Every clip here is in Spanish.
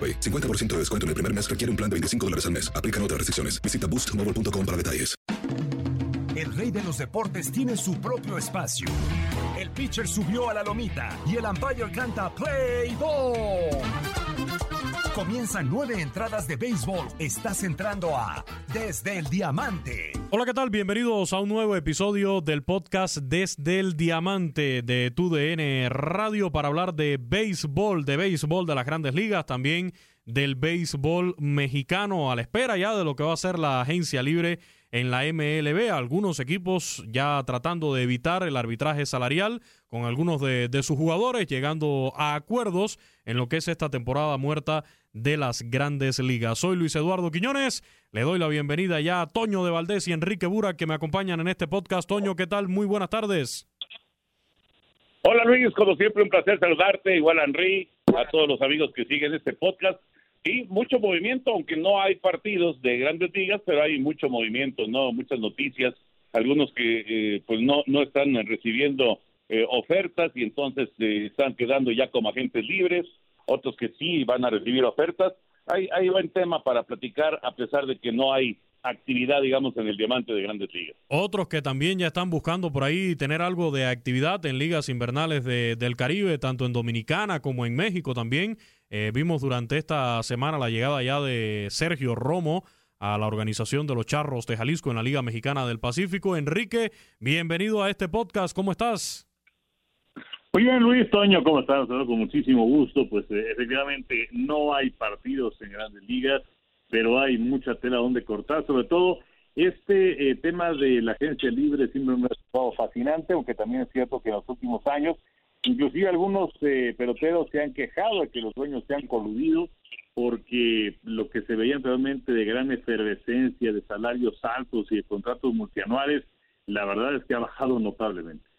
AroPay. 50% de descuento en el primer mes requiere un plan de 25 dólares al mes. Aplican otras restricciones. Visita boostmobile.com para detalles. El rey de los deportes tiene su propio espacio. El pitcher subió a la lomita y el umpire canta Play Ball. Comienzan nueve entradas de béisbol. Estás entrando a Desde el Diamante. Hola, ¿qué tal? Bienvenidos a un nuevo episodio del podcast Desde el Diamante de TUDN Radio para hablar de béisbol, de béisbol de las grandes ligas, también del béisbol mexicano a la espera ya de lo que va a ser la agencia libre en la MLB. Algunos equipos ya tratando de evitar el arbitraje salarial con algunos de, de, sus jugadores, llegando a acuerdos en lo que es esta temporada muerta de las grandes ligas. Soy Luis Eduardo Quiñones, le doy la bienvenida ya a Toño de Valdés y Enrique Bura que me acompañan en este podcast. Toño, ¿qué tal? Muy buenas tardes. Hola Luis, como siempre un placer saludarte, igual a Henry, a todos los amigos que siguen este podcast y mucho movimiento, aunque no hay partidos de grandes ligas, pero hay mucho movimiento, no, muchas noticias, algunos que eh, pues no no están recibiendo eh, ofertas y entonces eh, están quedando ya como agentes libres, otros que sí van a recibir ofertas. Hay hay buen tema para platicar a pesar de que no hay actividad, digamos, en el diamante de grandes ligas. Otros que también ya están buscando por ahí tener algo de actividad en ligas invernales de, del Caribe, tanto en Dominicana como en México también. Eh, vimos durante esta semana la llegada ya de Sergio Romo a la organización de los Charros de Jalisco en la Liga Mexicana del Pacífico. Enrique, bienvenido a este podcast. ¿Cómo estás? Muy bien, Luis Toño, ¿cómo estás? Con muchísimo gusto. Pues eh, efectivamente no hay partidos en grandes ligas pero hay mucha tela donde cortar, sobre todo este eh, tema de la agencia libre siempre me ha estado fascinante, aunque también es cierto que en los últimos años, inclusive algunos eh, peloteros se han quejado de que los dueños se han coludido porque lo que se veía anteriormente de gran efervescencia, de salarios altos y de contratos multianuales, la verdad es que ha bajado notablemente.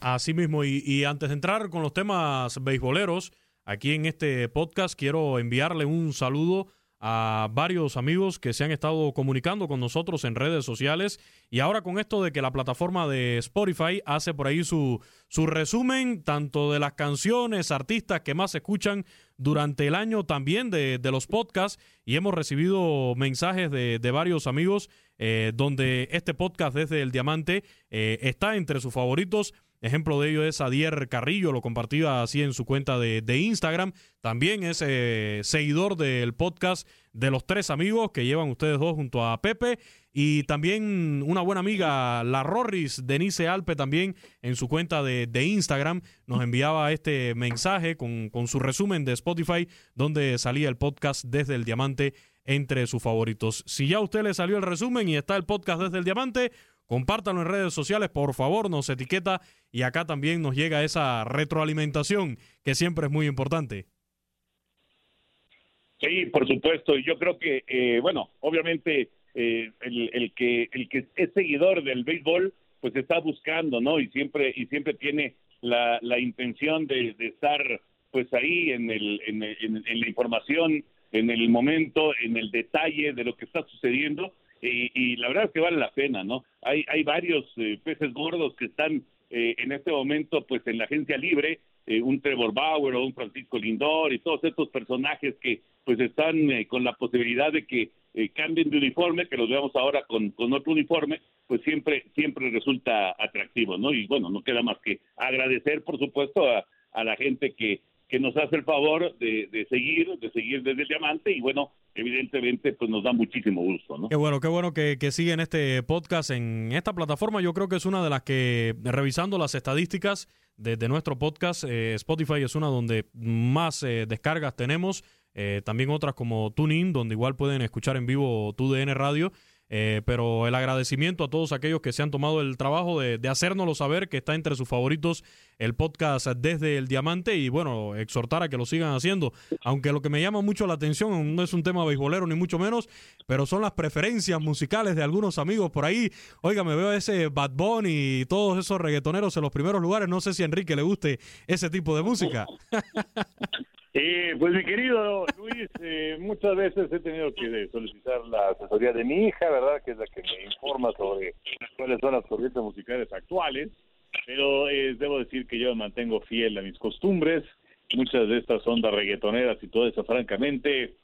Así mismo, y, antes de entrar con los temas beisboleros, aquí en este podcast quiero enviarle un saludo a varios amigos que se han estado comunicando con nosotros en redes sociales y ahora con esto de que la plataforma de Spotify hace por ahí su, su resumen tanto de las canciones, artistas que más se escuchan durante el año también de, de los podcasts y hemos recibido mensajes de, de varios amigos eh, donde este podcast desde el Diamante eh, está entre sus favoritos. Ejemplo de ello es Adier Carrillo, lo compartía así en su cuenta de, de Instagram. También es eh, seguidor del podcast de los tres amigos que llevan ustedes dos junto a Pepe. Y también una buena amiga, la Rorris, Denise Alpe, también en su cuenta de, de Instagram, nos enviaba este mensaje con, con su resumen de Spotify, donde salía el podcast desde el Diamante entre sus favoritos. Si ya a usted le salió el resumen y está el podcast desde el Diamante, compártanlo en redes sociales, por favor, nos etiqueta y acá también nos llega esa retroalimentación que siempre es muy importante. Sí, por supuesto. Yo creo que, eh, bueno, obviamente eh, el, el, que el que es seguidor del béisbol, pues está buscando, ¿no? Y siempre y siempre tiene la, la intención de, estar, pues ahí en el, en, en, la información, en el momento, en el detalle de lo que está sucediendo. Y, y la verdad es que vale la pena, ¿no? Hay hay varios eh, peces gordos que están eh, en este momento, pues en la agencia libre eh, un Trevor Bauer o un Francisco Lindor y todos estos personajes que pues están eh, con la posibilidad de que cambien de uniforme, que los veamos ahora con, con otro uniforme, pues siempre siempre resulta atractivo, ¿no? Y bueno, no queda más que agradecer, por supuesto, a, a la gente que, que nos hace el favor de, de, seguir, de seguir desde el diamante y bueno, evidentemente pues nos da muchísimo gusto, ¿no? Qué bueno, qué bueno que, que siguen este podcast en esta plataforma. Yo creo que es una de las que, revisando las estadísticas, de, nuestro podcast. Eh, Spotify es una donde más eh, descargas tenemos. Eh, también otras como TuneIn, donde igual pueden escuchar en vivo TUDN Radio. Eh, pero el agradecimiento a todos aquellos que se han tomado el trabajo de, de hacérnoslo saber que está entre sus favoritos el podcast desde el diamante y bueno, exhortar a que lo sigan haciendo. Aunque lo que me llama mucho la atención no es un tema beisbolero ni mucho menos, pero son las preferencias musicales de algunos amigos por ahí. Oiga, me veo ese Bad Bunny y todos esos reggaetoneros en los primeros lugares. No sé si a Enrique le guste ese tipo de música. Eh, pues mi querido Luis, eh, muchas veces he tenido que solicitar la asesoría de mi hija, ¿verdad? Que es la que me informa sobre cuáles son las corrientes musicales actuales. Pero eh, debo decir que yo me mantengo fiel a mis costumbres. Muchas de estas ondas reggaetoneras y todo eso, francamente,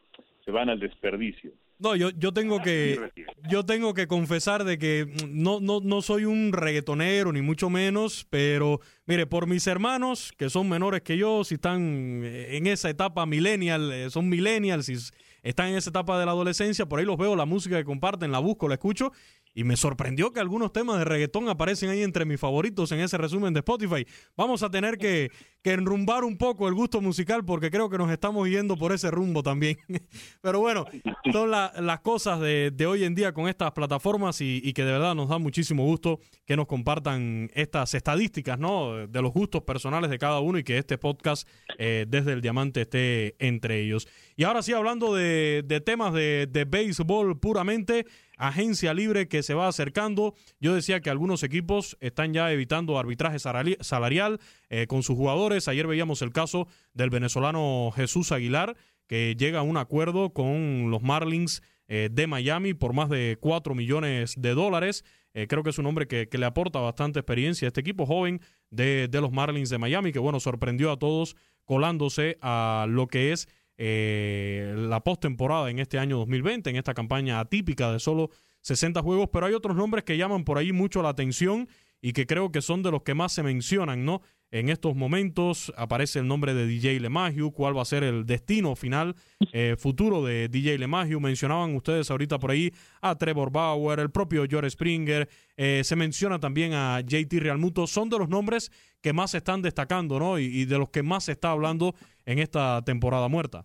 se van al desperdicio. No, yo, yo tengo que yo tengo que confesar de que no, no, no soy un reggaetonero ni mucho menos, pero mire, por mis hermanos que son menores que yo, si están en esa etapa millennial, eh, son millennials, si están en esa etapa de la adolescencia, por ahí los veo, la música que comparten, la busco, la escucho y me sorprendió que algunos temas de reggaetón aparecen ahí entre mis favoritos en ese resumen de Spotify. Vamos a tener que, que enrumbar un poco el gusto musical porque creo que nos estamos yendo por ese rumbo también. Pero bueno, son las cosas de, de, hoy en día con estas plataformas y, que de verdad nos da muchísimo gusto que nos compartan estas estadísticas, ¿no? De los gustos personales de cada uno y que este podcast eh, desde el diamante esté entre ellos. Y ahora sí, hablando de, de temas de, de béisbol puramente, agencia libre que se va acercando. Yo decía que algunos equipos están ya evitando arbitraje salarial eh, con sus jugadores. Ayer veíamos el caso del venezolano Jesús Aguilar, que llega a un acuerdo con los Marlins eh, de Miami por más de 4 millones de dólares. Eh, creo que es un hombre que, que, le aporta bastante experiencia a este equipo joven de, de los Marlins de Miami, que bueno, sorprendió a todos colándose a lo que es eh, la postemporada en este año 2020, en esta campaña atípica de solo 60 juegos, pero hay otros nombres que llaman por ahí mucho la atención y que creo que son de los que más se mencionan, ¿no? En estos momentos aparece el nombre de DJ LeMahieu, cuál va a ser el destino final eh, futuro de DJ LeMahieu. Mencionaban ustedes ahorita por ahí a Trevor Bauer, el propio George Springer, eh, se menciona también a JT Realmuto. Son de los nombres que más se están destacando, ¿no? Y, de los que más se está hablando en esta temporada muerta.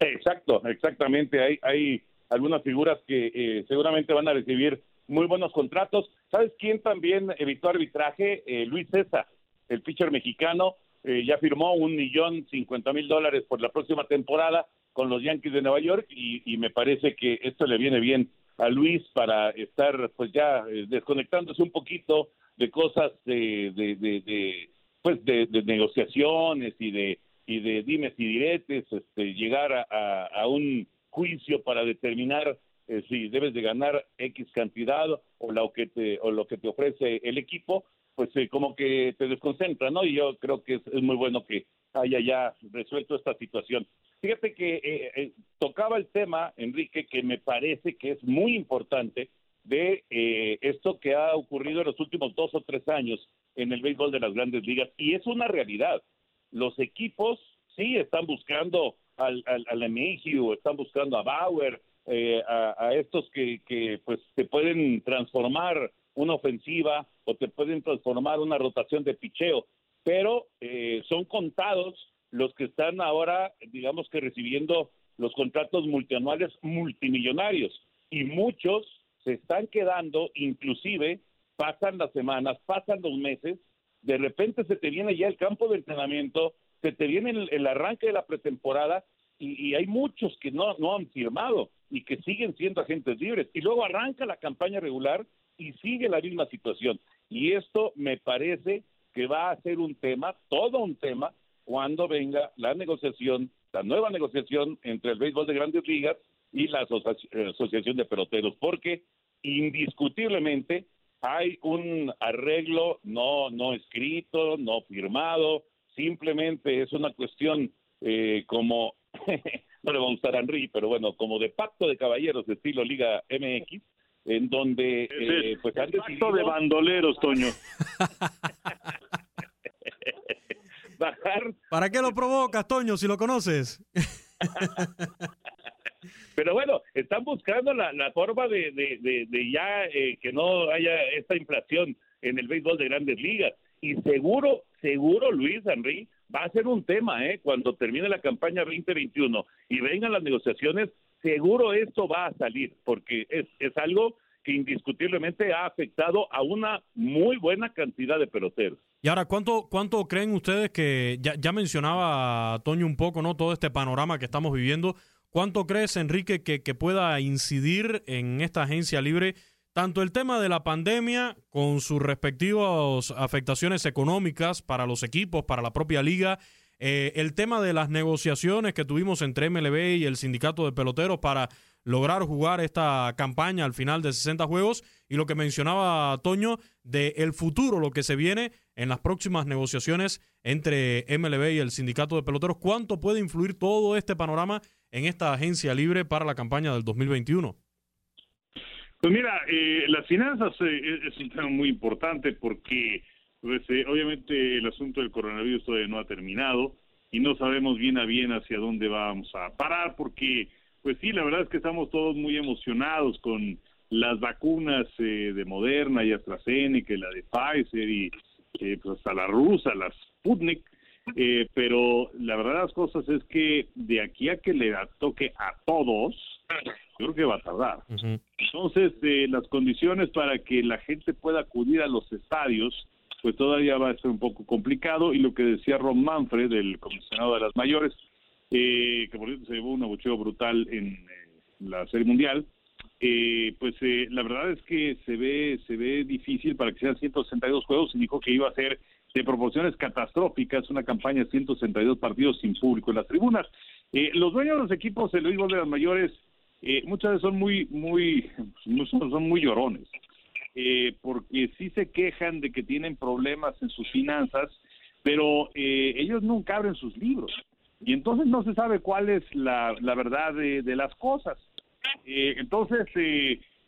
Exacto, exactamente. Hay, hay algunas figuras que eh, seguramente van a recibir muy buenos contratos. ¿Sabes quién también evitó arbitraje? Eh, Luis César, el pitcher mexicano, eh, ya firmó un millón cincuenta mil dólares por la próxima temporada con los Yankees de Nueva York y, y, me parece que esto le viene bien a Luis para estar pues ya eh, desconectándose un poquito de cosas de, de, pues de, negociaciones y de y de dimes y diretes, este, llegar a, un juicio para determinar eh, si debes de ganar X cantidad o lo que te, o lo que te ofrece el equipo, pues eh, como que te desconcentra, ¿no? Y yo creo que es, muy bueno que haya ya resuelto esta situación. Fíjate que eh, eh tocaba el tema, Enrique, que me parece que es muy importante de eh, esto que ha ocurrido en los últimos dos o tres años en el béisbol de las grandes ligas, y es una realidad los equipos sí están buscando al, al, al están buscando a Bauer, eh, a, a, estos que, que pues te pueden transformar una ofensiva o te pueden transformar una rotación de picheo, pero eh, son contados los que están ahora, digamos que recibiendo los contratos multianuales multimillonarios. Y muchos se están quedando, inclusive pasan las semanas, pasan los meses de repente se te viene ya el campo de entrenamiento, se te viene el, el arranque de la pretemporada y, hay muchos que no, no han firmado y que siguen siendo agentes libres. Y luego arranca la campaña regular y sigue la misma situación. Y esto me parece que va a ser un tema, todo un tema, cuando venga la negociación, la nueva negociación entre el béisbol de grandes ligas y la Asociación de Peloteros, porque indiscutiblemente hay un arreglo no, no escrito, no firmado, simplemente es una cuestión eh, como, no le va a gustar a Henry, pero bueno, como de pacto de caballeros de estilo Liga MX, en donde eh, pues han decidido... de bandoleros, Toño. Bajar... ¿Para qué lo provocas, Toño, si lo conoces? Pero bueno, están buscando la, forma de, de, ya eh, que no haya esta inflación en el béisbol de grandes ligas. Y seguro, seguro, Luis Henry, va a ser un tema, ¿eh? Cuando termine la campaña 2021 y vengan las negociaciones, seguro esto va a salir, porque es, es algo que indiscutiblemente ha afectado a una muy buena cantidad de peloteros. Y ahora, ¿cuánto, cuánto creen ustedes que, ya, mencionaba Toño un poco, ¿no? Todo este panorama que estamos viviendo, ¿Cuánto crees, Enrique, que, que, pueda incidir en esta agencia libre tanto el tema de la pandemia con sus respectivas afectaciones económicas para los equipos, para la propia liga, eh, el tema de las negociaciones que tuvimos entre MLB y el sindicato de peloteros para lograr jugar esta campaña al final de 60 juegos y lo que mencionaba Toño de el futuro, lo que se viene en las próximas negociaciones entre MLB y el sindicato de peloteros, ¿cuánto puede influir todo este panorama en esta agencia libre para la campaña del 2021? Pues mira, eh, las finanzas eh, es un tema muy importante porque pues, eh, obviamente el asunto del coronavirus todavía no ha terminado y no sabemos bien a bien hacia dónde vamos a parar porque pues sí, la verdad es que estamos todos muy emocionados con las vacunas de Moderna y AstraZeneca, la de Pfizer y pues hasta la rusa, las Sputnik, eh, pero la verdad de las cosas es que de aquí a que le toque a todos, yo creo que va a tardar. Entonces, eh, las condiciones para que la gente pueda acudir a los estadios, pues todavía va a ser un poco complicado. Y lo que decía Ron Manfred, el comisionado de las mayores, eh, que por cierto se llevó un abucheo brutal en la Serie Mundial, pues la verdad es que se ve se ve difícil para que sean 162 juegos y dijo que iba a ser de proporciones catastróficas, una campaña de 162 partidos sin público en las tribunas. Eh, los dueños de los equipos de Luis de las mayores eh, muchas veces son muy, muy, son, muy llorones, eh, porque sí se quejan de que tienen problemas en sus finanzas, pero ellos nunca abren sus libros y entonces no se sabe cuál es la, la verdad de, de las cosas. entonces,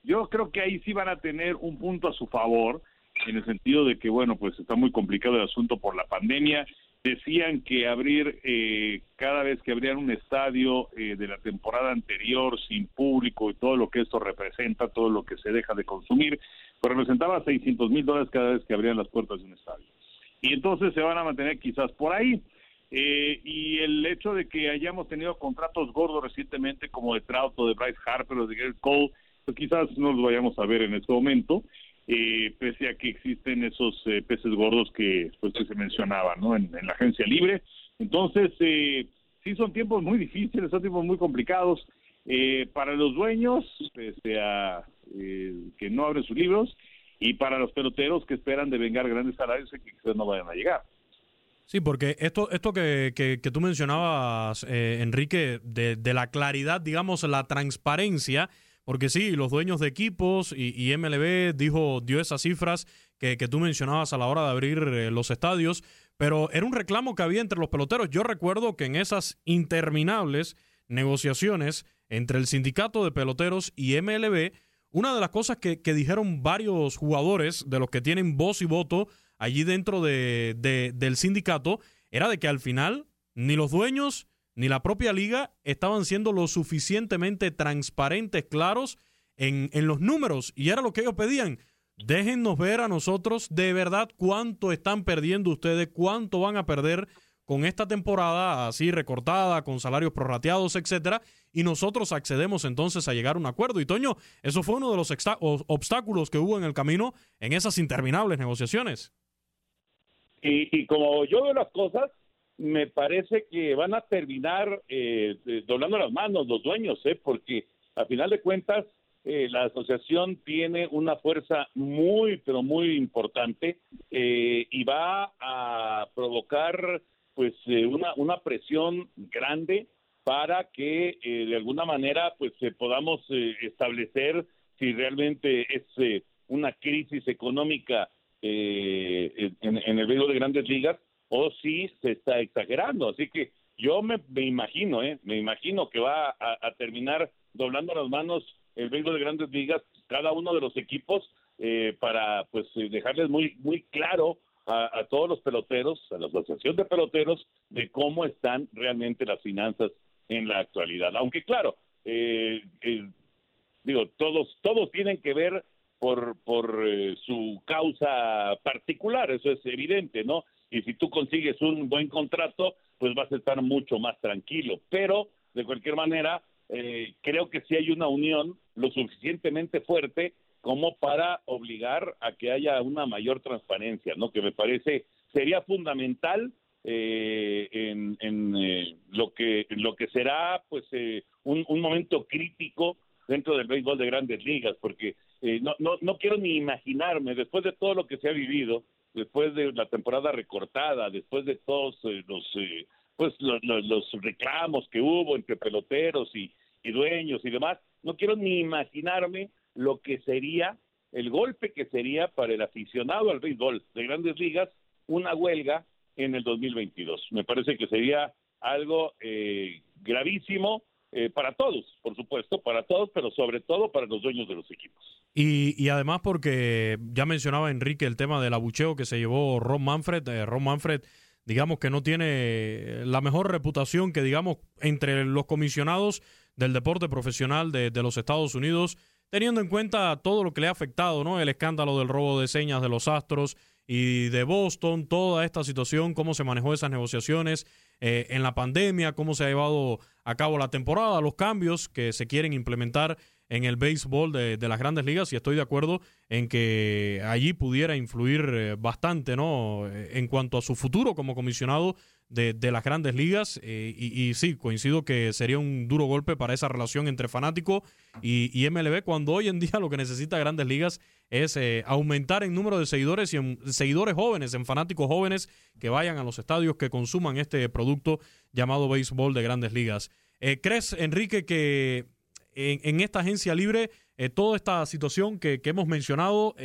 yo creo que ahí sí van a tener un punto a su favor en el sentido de que, bueno, pues está muy complicado el asunto por la pandemia. Decían que abrir eh, cada vez que abrían un estadio eh, de la temporada anterior sin público y todo lo que esto representa, todo lo que se deja de consumir, pues representaba 600 mil dólares cada vez que abrían las puertas de un estadio. Y entonces se van a mantener quizás por ahí. Eh, y el hecho de que hayamos tenido contratos gordos recientemente como de Trout o de Bryce Harper o de Gary Cole, pues quizás no los vayamos a ver en este momento eh, pese a que existen esos eh, peces gordos que, pues, que se mencionaban ¿no? en, la agencia libre. Entonces, eh, sí son tiempos muy difíciles, son tiempos muy complicados eh, para los dueños, pese a que no abren sus libros, y para los peloteros que esperan de vengar grandes salarios y que quizás no vayan a llegar. Sí, porque esto, esto que, que, tú mencionabas, Enrique, de la claridad, digamos, la transparencia, porque sí, los dueños de equipos y, MLB dijo, dio esas cifras que, tú mencionabas a la hora de abrir eh, los estadios, pero era un reclamo que había entre los peloteros. Yo recuerdo que en esas interminables negociaciones entre el sindicato de peloteros y MLB, una de las cosas que, dijeron varios jugadores de los que tienen voz y voto allí dentro de, del sindicato era de que al final ni los dueños ni la propia liga estaban siendo lo suficientemente transparentes, claros en, en los números. Y era lo que ellos pedían. Déjennos ver a nosotros de verdad cuánto están perdiendo ustedes, cuánto van a perder con esta temporada así recortada, con salarios prorrateados, etcétera, y nosotros accedemos entonces a llegar a un acuerdo. Y Toño, eso fue uno de los obstáculos que hubo en el camino en esas interminables negociaciones. Y, y como yo veo las cosas, me parece que van a terminar eh, doblando las manos los dueños, ¿eh? porque a final de cuentas eh, la asociación tiene una fuerza muy, pero muy importante eh, y va a provocar pues eh, una, una presión grande para que de alguna manera pues podamos establecer si realmente es una crisis económica en, en, el medio de grandes ligas o si se está exagerando. Así que yo me, me imagino, ¿eh? me imagino que va a, terminar doblando las manos el béisbol de grandes ligas, cada uno de los equipos, eh, para pues eh, dejarles muy, muy claro a, todos los peloteros, a la asociación de peloteros, de cómo están realmente las finanzas en la actualidad. Aunque claro, eh, digo, todos, todos tienen que ver por, por su causa particular, eso es evidente, ¿no? y si tú consigues un buen contrato, pues vas a estar mucho más tranquilo. Pero, de cualquier manera, eh, creo que sí hay una unión lo suficientemente fuerte como para obligar a que haya una mayor transparencia, ¿no? Que me parece sería fundamental eh, en, eh, lo que lo que será, pues, un, un, momento crítico dentro del béisbol de Grandes Ligas, porque no, no no quiero ni imaginarme después de todo lo que se ha vivido después de la temporada recortada, después de todos eh, los eh, pues los, los, reclamos que hubo entre peloteros y, dueños y demás, no quiero ni imaginarme lo que sería el golpe que sería para el aficionado al béisbol de grandes ligas una huelga en el 2022. Me parece que sería algo eh, gravísimo eh, para todos, por supuesto, para todos, pero sobre todo para los dueños de los equipos. Y, además porque ya mencionaba Enrique el tema del abucheo que se llevó Ron Manfred. Eh, Ron Manfred, digamos que no tiene la mejor reputación que digamos entre los comisionados del deporte profesional de, de los Estados Unidos, teniendo en cuenta todo lo que le ha afectado, ¿no? El escándalo del robo de señas de los Astros y de Boston, toda esta situación, cómo se manejó esas negociaciones eh, en la pandemia, cómo se ha llevado a cabo la temporada, los cambios que se quieren implementar en el béisbol de, las grandes ligas y estoy de acuerdo en que allí pudiera influir eh, bastante ¿no? en cuanto a su futuro como comisionado de, las grandes ligas eh, y, sí, coincido que sería un duro golpe para esa relación entre fanático y, MLB cuando hoy en día lo que necesita grandes ligas es eh, aumentar el número de seguidores y en seguidores jóvenes, en fanáticos jóvenes que vayan a los estadios, que consuman este producto llamado béisbol de grandes ligas. Eh, ¿Crees, Enrique, que en, esta agencia libre toda esta situación que, hemos mencionado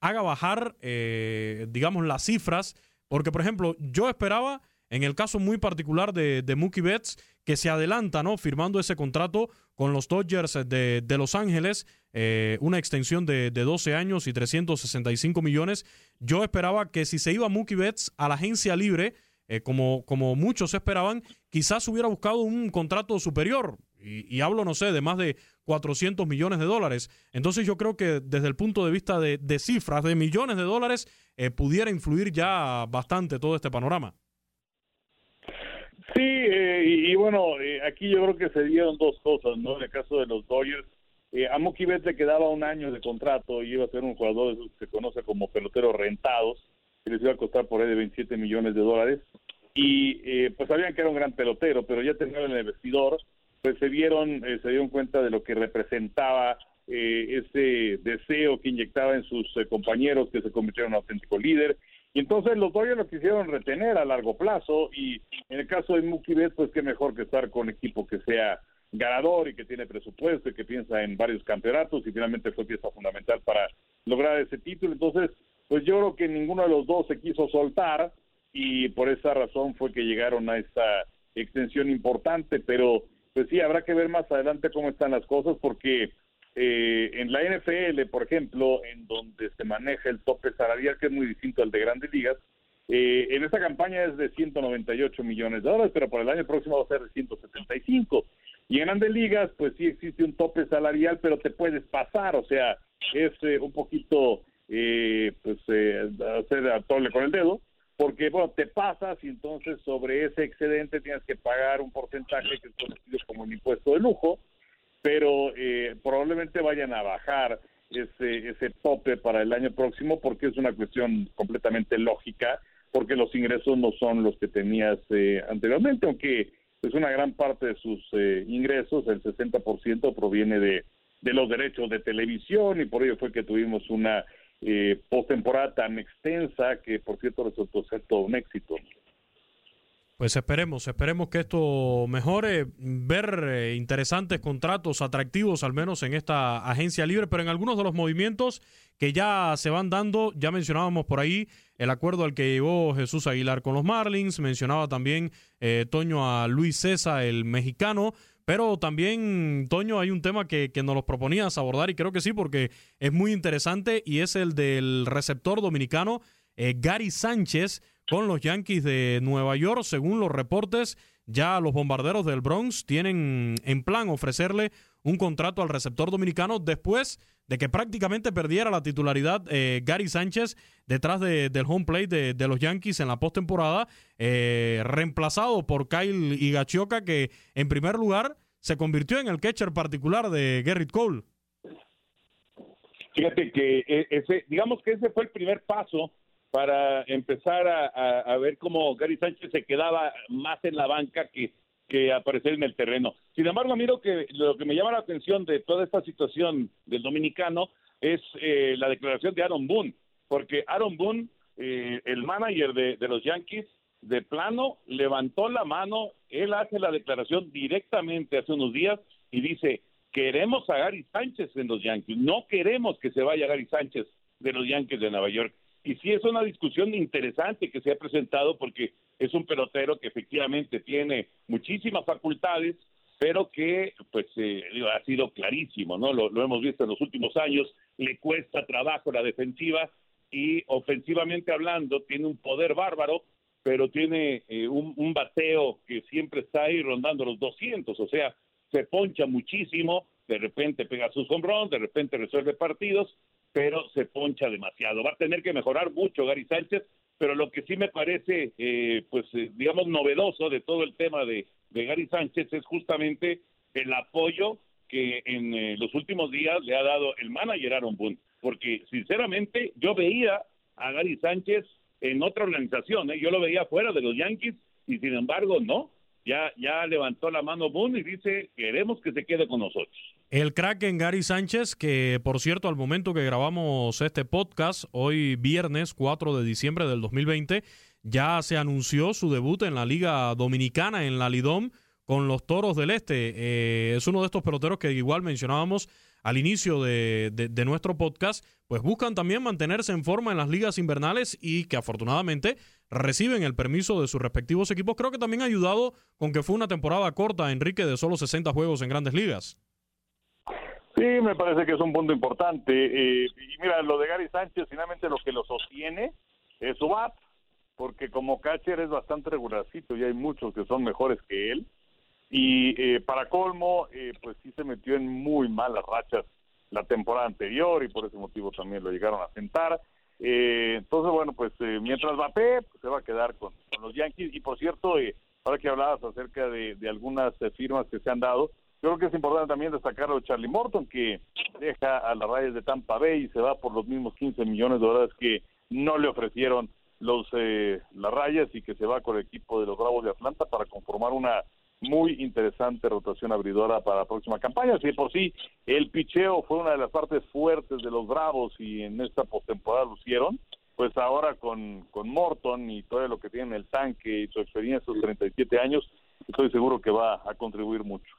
haga bajar, digamos, las cifras? Porque, por ejemplo, yo esperaba, en el caso muy particular de, de Mookie Betts, que se adelanta, ¿no? Firmando ese contrato con los Dodgers de, de Los Ángeles, eh, una extensión de, de, 12 años y 365 millones. Yo esperaba que si se iba Mookie Betts a la agencia libre, eh, como, como muchos esperaban, quizás hubiera buscado un contrato superior. Y, hablo, no sé, de más de 400 millones de dólares. Entonces yo creo que desde el punto de vista de, cifras, de millones de dólares, eh, pudiera influir ya bastante todo este panorama. Sí, eh, y, bueno, eh, aquí yo creo que se dieron dos cosas, ¿no? En el caso de los Dodgers, eh, a Mookie Betts le quedaba un año de contrato y iba a ser un jugador que se conoce como peloteros rentados, que les iba a costar por ahí de 27 millones de dólares. Y eh, pues sabían que era un gran pelotero, pero ya tenían en el vestidor, pues se vieron, se dieron cuenta de lo que representaba ese deseo que inyectaba en sus compañeros que se convirtieron en un auténtico líder y entonces los Dodgers lo quisieron retener a largo plazo y en el caso de Mookie Betts, pues qué mejor que estar con equipo que sea ganador y que tiene presupuesto y que piensa en varios campeonatos y finalmente fue pieza fundamental para lograr ese título. Entonces, pues yo creo que ninguno de los dos se quiso soltar y por esa razón fue que llegaron a esta extensión importante, pero pues sí, habrá que ver más adelante cómo están las cosas porque eh, en la NFL, por ejemplo, en donde se maneja el tope salarial, que es muy distinto al de grandes ligas, eh, en esta campaña es de 198 millones de dólares, pero por el año próximo va a ser de 175. Y en grandes ligas, pues sí existe un tope salarial, pero te puedes pasar, o sea, es eh, un poquito, eh, pues, hacer atole con el dedo, porque, bueno, te pasas y entonces sobre ese excedente tienes que pagar un porcentaje que es conocido como un impuesto de lujo, pero eh, probablemente vayan a bajar ese, ese tope para el año próximo porque es una cuestión completamente lógica porque los ingresos no son los que tenías eh, anteriormente, aunque es una gran parte de sus eh, ingresos, el 60% proviene de, de los derechos de televisión y por ello fue que tuvimos una eh, postemporada tan extensa que por cierto resultó ser todo un éxito. Pues esperemos, esperemos que esto mejore, ver eh, interesantes contratos atractivos, al menos en esta agencia libre, pero en algunos de los movimientos que ya se van dando, ya mencionábamos por ahí el acuerdo al que llegó Jesús Aguilar con los Marlins, mencionaba también eh, Toño a Luis César, el mexicano, pero también, Toño, hay un tema que, que nos los proponías abordar y creo que sí, porque es muy interesante y es el del receptor dominicano eh, Gary Sánchez con los Yankees de Nueva York. Según los reportes, ya los bombarderos del Bronx tienen en plan ofrecerle un contrato al receptor dominicano después de que prácticamente perdiera la titularidad eh, Gary Sánchez detrás del home plate de, los Yankees en la postemporada, eh, reemplazado por Kyle Higachioka, que en primer lugar se convirtió en el catcher particular de Garrett Cole. Fíjate que eh, ese, digamos que ese fue el primer paso para empezar a, ver cómo Gary Sánchez se quedaba más en la banca que, que aparecer en el terreno. Sin embargo, miro que lo que me llama la atención de toda esta situación del dominicano es eh, la declaración de Aaron Boone, porque Aaron Boone, eh, el manager de, de los Yankees, de plano levantó la mano, él hace la declaración directamente hace unos días y dice, queremos a Gary Sánchez en los Yankees, no queremos que se vaya Gary Sánchez de los Yankees de Nueva York. Y sí es una discusión interesante que se ha presentado porque es un pelotero que efectivamente tiene muchísimas facultades, pero que pues eh, ha sido clarísimo, ¿no? Lo, hemos visto en los últimos años, le cuesta trabajo la defensiva y ofensivamente hablando tiene un poder bárbaro, pero tiene eh, un, un, bateo que siempre está ahí rondando los 200, o sea, se poncha muchísimo, de repente pega su sombrón, de repente resuelve partidos pero se poncha demasiado. Va a tener que mejorar mucho Gary Sánchez, pero lo que sí me parece, eh, pues, eh, digamos, novedoso de todo el tema de, Gary Sánchez es justamente el apoyo que en eh, los últimos días le ha dado el manager Aaron Boone, porque sinceramente yo veía a Gary Sánchez en otra organización, yo lo veía fuera de los Yankees y sin embargo no, ya, ya levantó la mano Boone y dice queremos que se quede con nosotros. El Kraken Gary Sánchez, que por cierto, al momento que grabamos este podcast, hoy viernes 4 de diciembre del 2020, ya se anunció su debut en la Liga Dominicana, en la Lidom, con los Toros del Este. Eh, es uno de estos peloteros que igual mencionábamos al inicio de, de, nuestro podcast, pues buscan también mantenerse en forma en las ligas invernales y que afortunadamente reciben el permiso de sus respectivos equipos. Creo que también ha ayudado con que fue una temporada corta, Enrique, de solo 60 juegos en grandes ligas. Sí, me parece que es un punto importante. Eh, y mira, lo de Gary Sánchez, finalmente lo que lo sostiene es su bat, porque como catcher es bastante regularcito y hay muchos que son mejores que él. Y eh, para colmo, eh, pues sí se metió en muy malas rachas la temporada anterior y por ese motivo también lo llegaron a sentar. entonces, bueno, pues mientras bate, pues se va a quedar con, los Yankees. Y por cierto, ahora que hablabas acerca de, de algunas firmas que se han dado, creo que es importante también destacarlo de Charlie Morton, que deja a las rayas de Tampa Bay y se va por los mismos 15 millones de dólares que no le ofrecieron los eh, las rayas y que se va con el equipo de los Bravos de Atlanta para conformar una muy interesante rotación abridora para la próxima campaña. Si por sí el picheo fue una de las partes fuertes de los Bravos y en esta postemporada lucieron, pues ahora con, con Morton y todo lo que tiene en el tanque y su experiencia, sus 37 años, estoy seguro que va a contribuir mucho.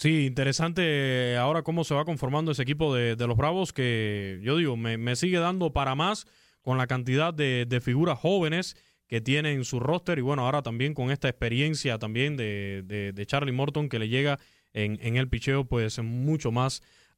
Sí, interesante ahora cómo se va conformando ese equipo de, los Bravos que yo digo, me, sigue dando para más con la cantidad de, figuras jóvenes que tiene en su roster y bueno, ahora también con esta experiencia también de, de Charlie Morton que le llega en, en el picheo pues mucho más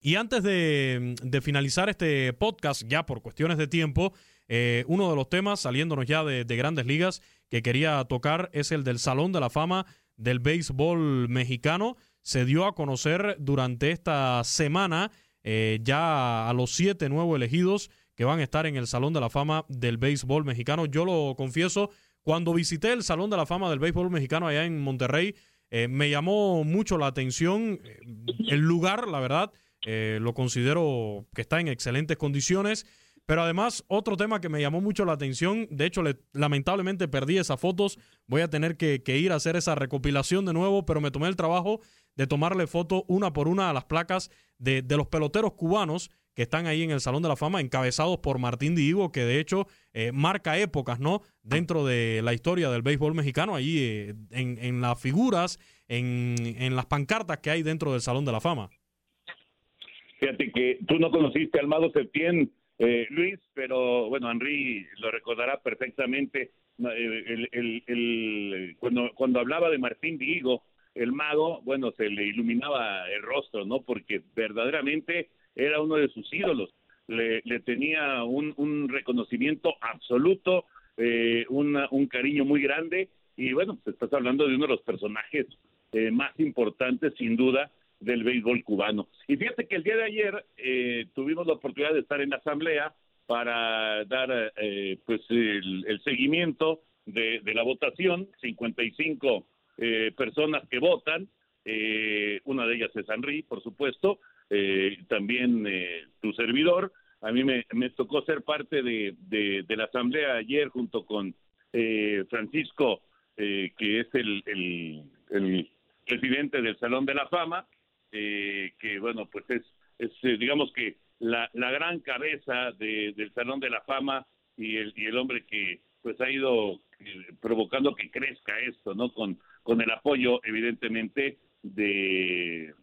y antes de, finalizar este podcast, ya por cuestiones de tiempo, eh, uno de los temas, saliéndonos ya de, grandes ligas, que quería tocar es el del Salón de la Fama del Béisbol Mexicano. Se dio a conocer durante esta semana eh, ya a los siete nuevos elegidos que van a estar en el Salón de la Fama del Béisbol Mexicano. Yo lo confieso, cuando visité el Salón de la Fama del Béisbol Mexicano allá en Monterrey, eh, me llamó mucho la atención eh, el lugar, la verdad. Eh, lo considero que está en excelentes condiciones. Pero además, otro tema que me llamó mucho la atención, de hecho, lamentablemente perdí esas fotos, voy a tener que, ir a hacer esa recopilación de nuevo, pero me tomé el trabajo de tomarle foto una por una a las placas de los peloteros cubanos que están ahí en el Salón de la Fama, encabezados por Martín Diego, que de hecho eh, marca épocas, ¿no? Dentro de la historia del béisbol mexicano, allí eh, en, en, las figuras, en, en, las pancartas que hay dentro del Salón de la Fama. Fíjate que tú no conociste al Mago Septién, eh, Luis, pero bueno, Henry lo recordará perfectamente. El, el, el, cuando, cuando hablaba de Martín Diego, el mago, bueno, se le iluminaba el rostro, ¿no? Porque verdaderamente era uno de sus ídolos, le, tenía un, reconocimiento absoluto, eh, un cariño muy grande. Y bueno, pues estás hablando de uno de los personajes eh, más importantes sin duda del béisbol cubano. Y fíjate que el día de ayer eh, tuvimos la oportunidad de estar en la asamblea para dar pues el, seguimiento de, la votación, 55 personas que votan, una de ellas es Henry, por supuesto, eh, también eh, tu servidor. A mí me, tocó ser parte de, de, la asamblea ayer junto con eh, Francisco, que es el, el, presidente del Salón de la Fama, que bueno, pues es, es digamos que la, gran cabeza del Salón de la Fama y el, y el hombre que pues ha ido provocando que crezca esto, ¿no? Con el apoyo, evidentemente, de,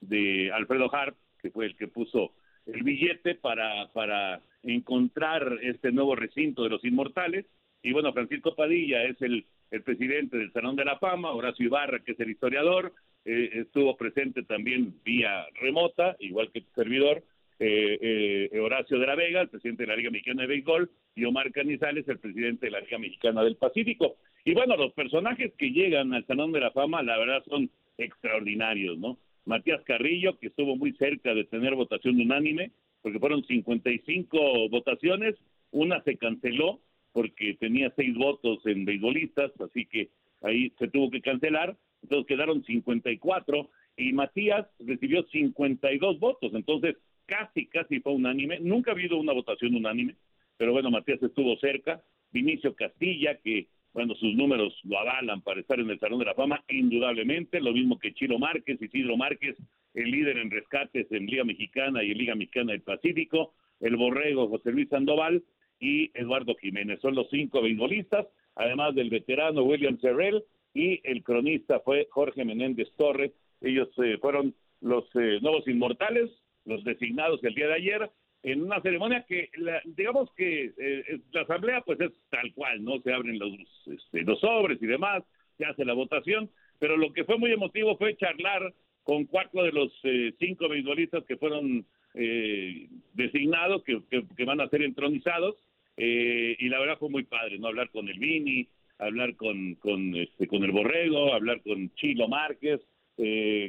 de Alfredo Hart, que fue el que puso el billete para, para encontrar este nuevo recinto de los inmortales. Y bueno, Francisco Padilla es el, el presidente del Salón de la Fama, Horacio Ibarra, que es el historiador, eh, estuvo presente también vía remota, igual que el servidor, eh, eh, Horacio de la Vega, el presidente de la Liga Mexicana de Béisbol, y Omar Canizales, el presidente de la Liga Mexicana del Pacífico. Y bueno, los personajes que llegan al Salón de la Fama, la verdad, son extraordinarios, ¿no? Matías Carrillo, que estuvo muy cerca de tener votación unánime, porque fueron 55 votaciones, una se canceló porque tenía seis votos en beisbolistas, así que ahí se tuvo que cancelar, entonces quedaron 54 y Matías recibió 52 votos, entonces casi, casi fue unánime, nunca ha habido una votación unánime, pero bueno, Matías estuvo cerca, Vinicio Castilla, que bueno, sus números lo avalan para estar en el Salón de la Fama, indudablemente, lo mismo que Chilo Márquez, Isidro Márquez, el líder en rescates en Liga Mexicana y en Liga Mexicana del Pacífico, el Borrego José Luis Sandoval y Eduardo Jiménez. Son los cinco beisbolistas, además del veterano William Serrell y el cronista fue Jorge Menéndez Torres. Ellos eh, fueron los eh, nuevos inmortales, los designados el día de ayer, en una ceremonia que, digamos que eh, la asamblea pues es tal cual, ¿no? Se abren los, este, los sobres y demás, se hace la votación, pero lo que fue muy emotivo fue charlar con cuatro de los eh, cinco beisbolistas que fueron eh, designados, que, que, van a ser entronizados, y la verdad fue muy padre, ¿no? Hablar con el Vini, hablar con, con, este, con el Borrego, hablar con Chilo Márquez,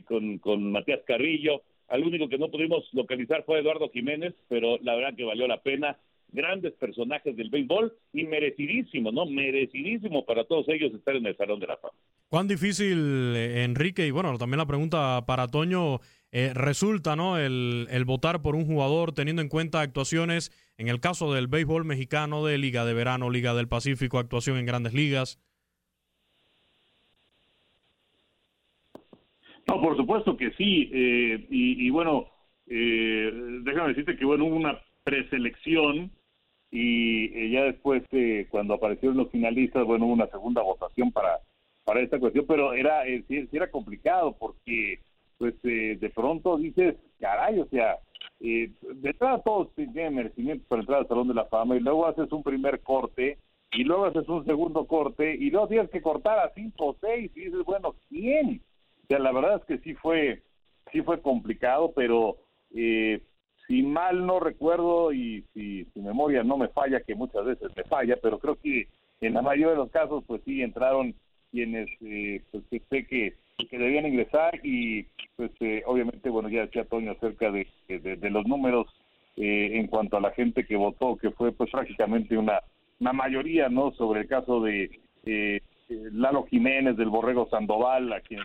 con, con Matías Carrillo, al único que no pudimos localizar fue Eduardo Jiménez, pero la verdad que valió la pena. Grandes personajes del béisbol y merecidísimo, ¿no? Merecidísimo para todos ellos estar en el Salón de la Fama. ¿Cuán difícil, eh, Enrique, y bueno, también la pregunta para Toño, eh, resulta, ¿no? El, el votar por un jugador teniendo en cuenta actuaciones, en el caso del béisbol mexicano, de Liga de Verano, Liga del Pacífico, actuación en grandes ligas? No, por supuesto que sí. Eh, y, bueno, eh, déjame decirte que bueno, hubo una preselección y eh, ya después, cuando aparecieron los finalistas, bueno, hubo una segunda votación para, para esta cuestión, pero era, sí, era complicado porque, pues, de pronto dices, caray, o sea, de entrada todos tienen merecimiento para entrar al Salón de la Fama y luego haces un primer corte y luego haces un segundo corte y luego tienes que cortar a cinco o seis y dices, bueno, ¿quién? La verdad es que sí fue, sí fue complicado, pero eh, si mal no recuerdo y si su memoria no me falla, que muchas veces me falla, pero creo que en la mayoría de los casos, pues sí, entraron quienes eh, pues que sé que, que debían ingresar y pues eh, obviamente, bueno, ya decía Toño acerca de, de, los números eh, en cuanto a la gente que votó, que fue pues prácticamente una, una mayoría, ¿no? Sobre el caso de eh, Lalo Jiménez, del Borrego Sandoval, a quien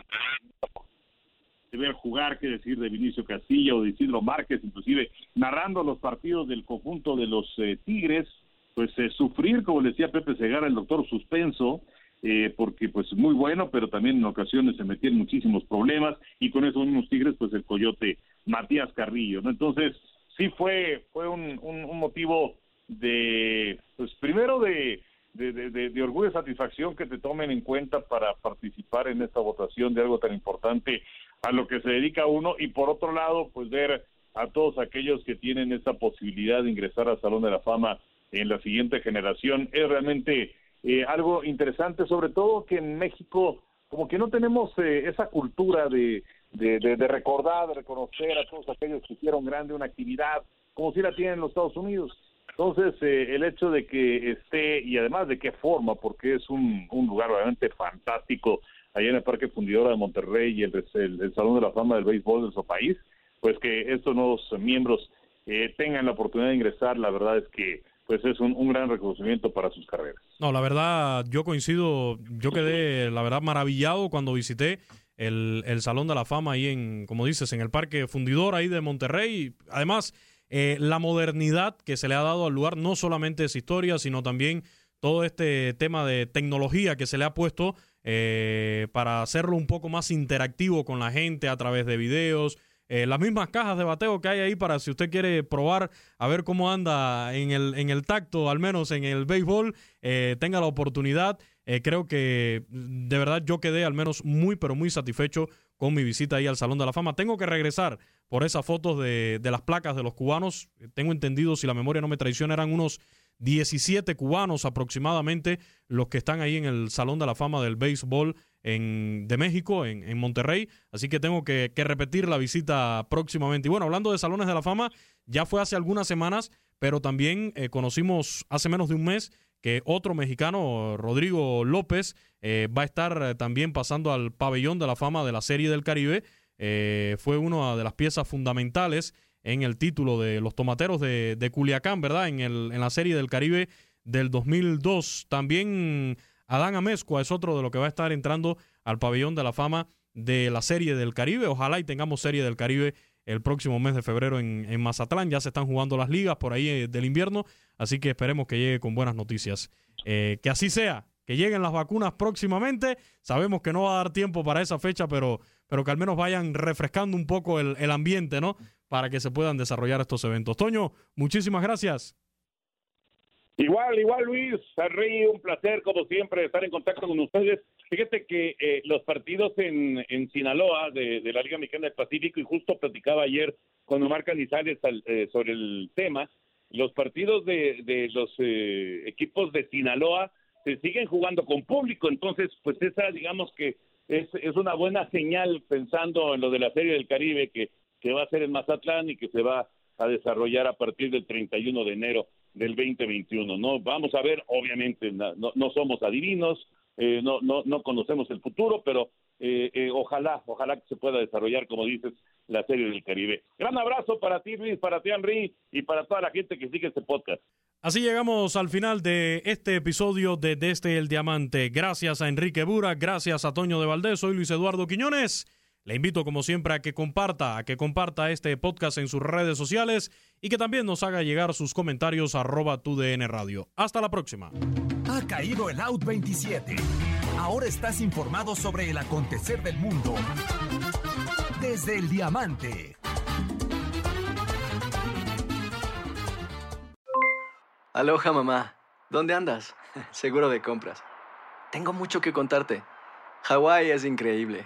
de ver jugar, qué decir de Vinicio Castillo de Isidro Márquez, inclusive narrando los partidos del conjunto de los eh, Tigres, pues eh, sufrir, como decía Pepe Segara, el doctor suspenso, eh, porque pues muy bueno, pero también en ocasiones se metían muchísimos problemas y con esos mismos Tigres, pues el coyote Matías Carrillo, ¿no? Entonces, sí fue, fue un, un, motivo de, pues primero de, de, de, de, orgullo y satisfacción que te tomen en cuenta para participar en esta votación de algo tan importante a lo que se dedica uno y por otro lado, pues ver a todos aquellos que tienen esta posibilidad de ingresar al Salón de la Fama en la siguiente generación es realmente eh, algo interesante, sobre todo que en México como que no tenemos eh, esa cultura de, de, de, recordar, de reconocer a todos aquellos que hicieron grande una actividad, como si la tienen en los Estados Unidos. Entonces, eh, el hecho de que esté, y además de qué forma, porque es un, un lugar realmente fantástico, allá en el Parque Fundidora de Monterrey y el, el, Salón de la Fama del Béisbol de nuestro país, pues que estos nuevos miembros eh, tengan la oportunidad de ingresar, la verdad es que pues es un, gran reconocimiento para sus carreras. No, la verdad, yo coincido, yo quedé, la verdad, maravillado cuando visité el, el Salón de la Fama ahí en, como dices, en el Parque Fundidor ahí de Monterrey. Además, eh, la modernidad que se le ha dado al lugar no solamente es historia, sino también todo este tema de tecnología que se le ha puesto eh, para hacerlo un poco más interactivo con la gente a través de videos. Eh, las mismas cajas de bateo que hay ahí para si usted quiere probar a ver cómo anda en el, en el tacto, al menos en el béisbol, eh, tenga la oportunidad. creo que de verdad yo quedé al menos muy, pero muy satisfecho con mi visita ahí al Salón de la Fama. Tengo que regresar por esas fotos de, las placas de los cubanos. Tengo entendido, si la memoria no me traiciona, eran unos 17 cubanos aproximadamente los que están ahí en el Salón de la Fama del Béisbol en, de México, en, Monterrey. Así que tengo que, repetir la visita próximamente. Y bueno, hablando de Salones de la Fama, ya fue hace algunas semanas, pero también eh, conocimos hace menos de un mes que otro mexicano, Rodrigo López, eh, va a estar eh, también pasando al pabellón de la fama de la Serie del Caribe. fue una de las piezas fundamentales en el título de los tomateros de, Culiacán, ¿verdad? En, el, en la Serie del Caribe del 2002. También Adán Amezcua es otro de los que va a estar entrando al pabellón de la fama de la Serie del Caribe. Ojalá y tengamos Serie del Caribe el próximo mes de febrero en, Mazatlán. Ya se están jugando las ligas por ahí eh, del invierno, así que esperemos que llegue con buenas noticias. Eh, que así sea, que lleguen las vacunas próximamente. Sabemos que no va a dar tiempo para esa fecha, pero, pero que al menos vayan refrescando un poco el, el ambiente, ¿no? para que se puedan desarrollar estos eventos. Toño, muchísimas gracias. Igual, igual Luis, Sarri, un placer como siempre estar en contacto con ustedes. Fíjate que eh, los partidos en, en Sinaloa de, la Liga Mexicana del Pacífico, y justo platicaba ayer con Omar Canizales eh, sobre el tema, los partidos de, de los eh, equipos de Sinaloa se siguen jugando con público, entonces pues esa digamos que es, es una buena señal pensando en lo de la Serie del Caribe, que que va a ser en Mazatlán y que se va a desarrollar a partir del 31 de enero del 2021. No vamos a ver, obviamente no, no somos adivinos, eh, no, no, no conocemos el futuro, pero eh, eh, ojalá, ojalá que se pueda desarrollar, como dices, la serie del Caribe. Gran abrazo para ti, Luis, para ti, Henry, y para toda la gente que sigue este podcast. Así llegamos al final de este episodio de Desde el Diamante. Gracias a Enrique Bura, gracias a Toño de Valdés, soy Luis Eduardo Quiñones. Le invito como siempre a que comparta, a que comparta este podcast en sus redes sociales y que también nos haga llegar sus comentarios a arroba tu DN Radio. Hasta la próxima. Ha caído el Out 27. Ahora estás informado sobre el acontecer del mundo. Desde el diamante. Aloha mamá. ¿Dónde andas? Seguro de compras. Tengo mucho que contarte. Hawái es increíble.